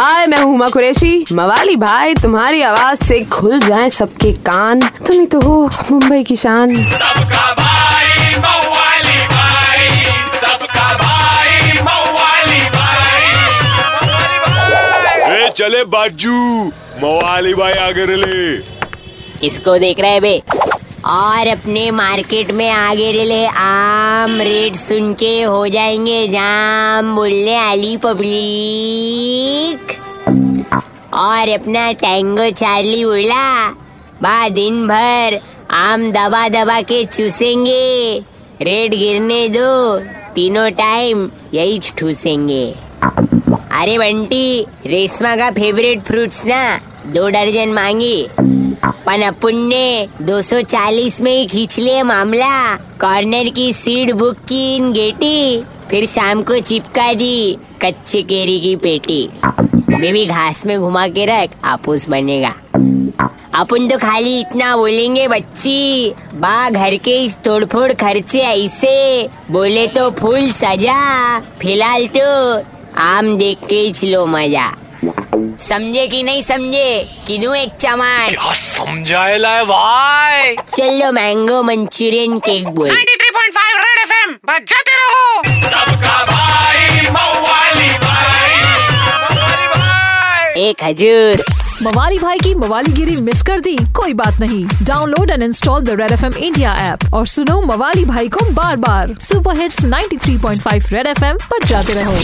हाय मैं हूँ हुमा कुरैशी। मवाली भाई तुम्हारी आवाज़ से खुल जाए सबके कान। तुम ही तो हो मुंबई की शान। सबका भाई मवाली भाई। सबका भाई मवाली भाई। ए चले बाजू। मवाली भाई आगे ले इसको देख रहे बे? और अपने मार्केट में आगे रिले आम रेट सुन के हो जाएँगे जाम, बोलने आली पब्लिक। और अपना टैंगो चार्ली बोला बा दिन भर आम दबा दबा के चूसेंगे। रेट गिरने दो, तीनों टाइम यही ठूसेंगे। अरे बंटी, रेशमा का फेवरेट फ्रूट्स ना, दो दर्जन मांगी। पन अपुन ने 240 में ही खींच लिया मामला। कॉर्नर की सीट बुक की इन गेटी, फिर शाम को चिपका दी कच्चे केरी की पेटी। बेबी घास में घुमा के रख, आपूस बनेगा। अपन तो खाली इतना बोलेंगे, बच्ची। बा घर के इस तोड़फोड़ खर्चे ऐसे, बोले तो फूल सजा। फ़िलहाल तो आम देख के ही मज़ा। समझे कि नहीं समझे? किनू एक चमान क्या समझाएला है भाई? चलो मैंगो मंचूरियन केक बोल। 93.5 रेड एफएम बजाते रहो। सबका भाई मवाली भाई। मवाली भाई। एक हजूर। मवाली भाई की मवाली गिरी मिस कर दी कोई बात नहीं। Download and install the Red F M India app और सुनो मवाली भाई को बार बार super hits 93.5 Red F M पर जाते रहो।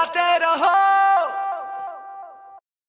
बजाते रहो।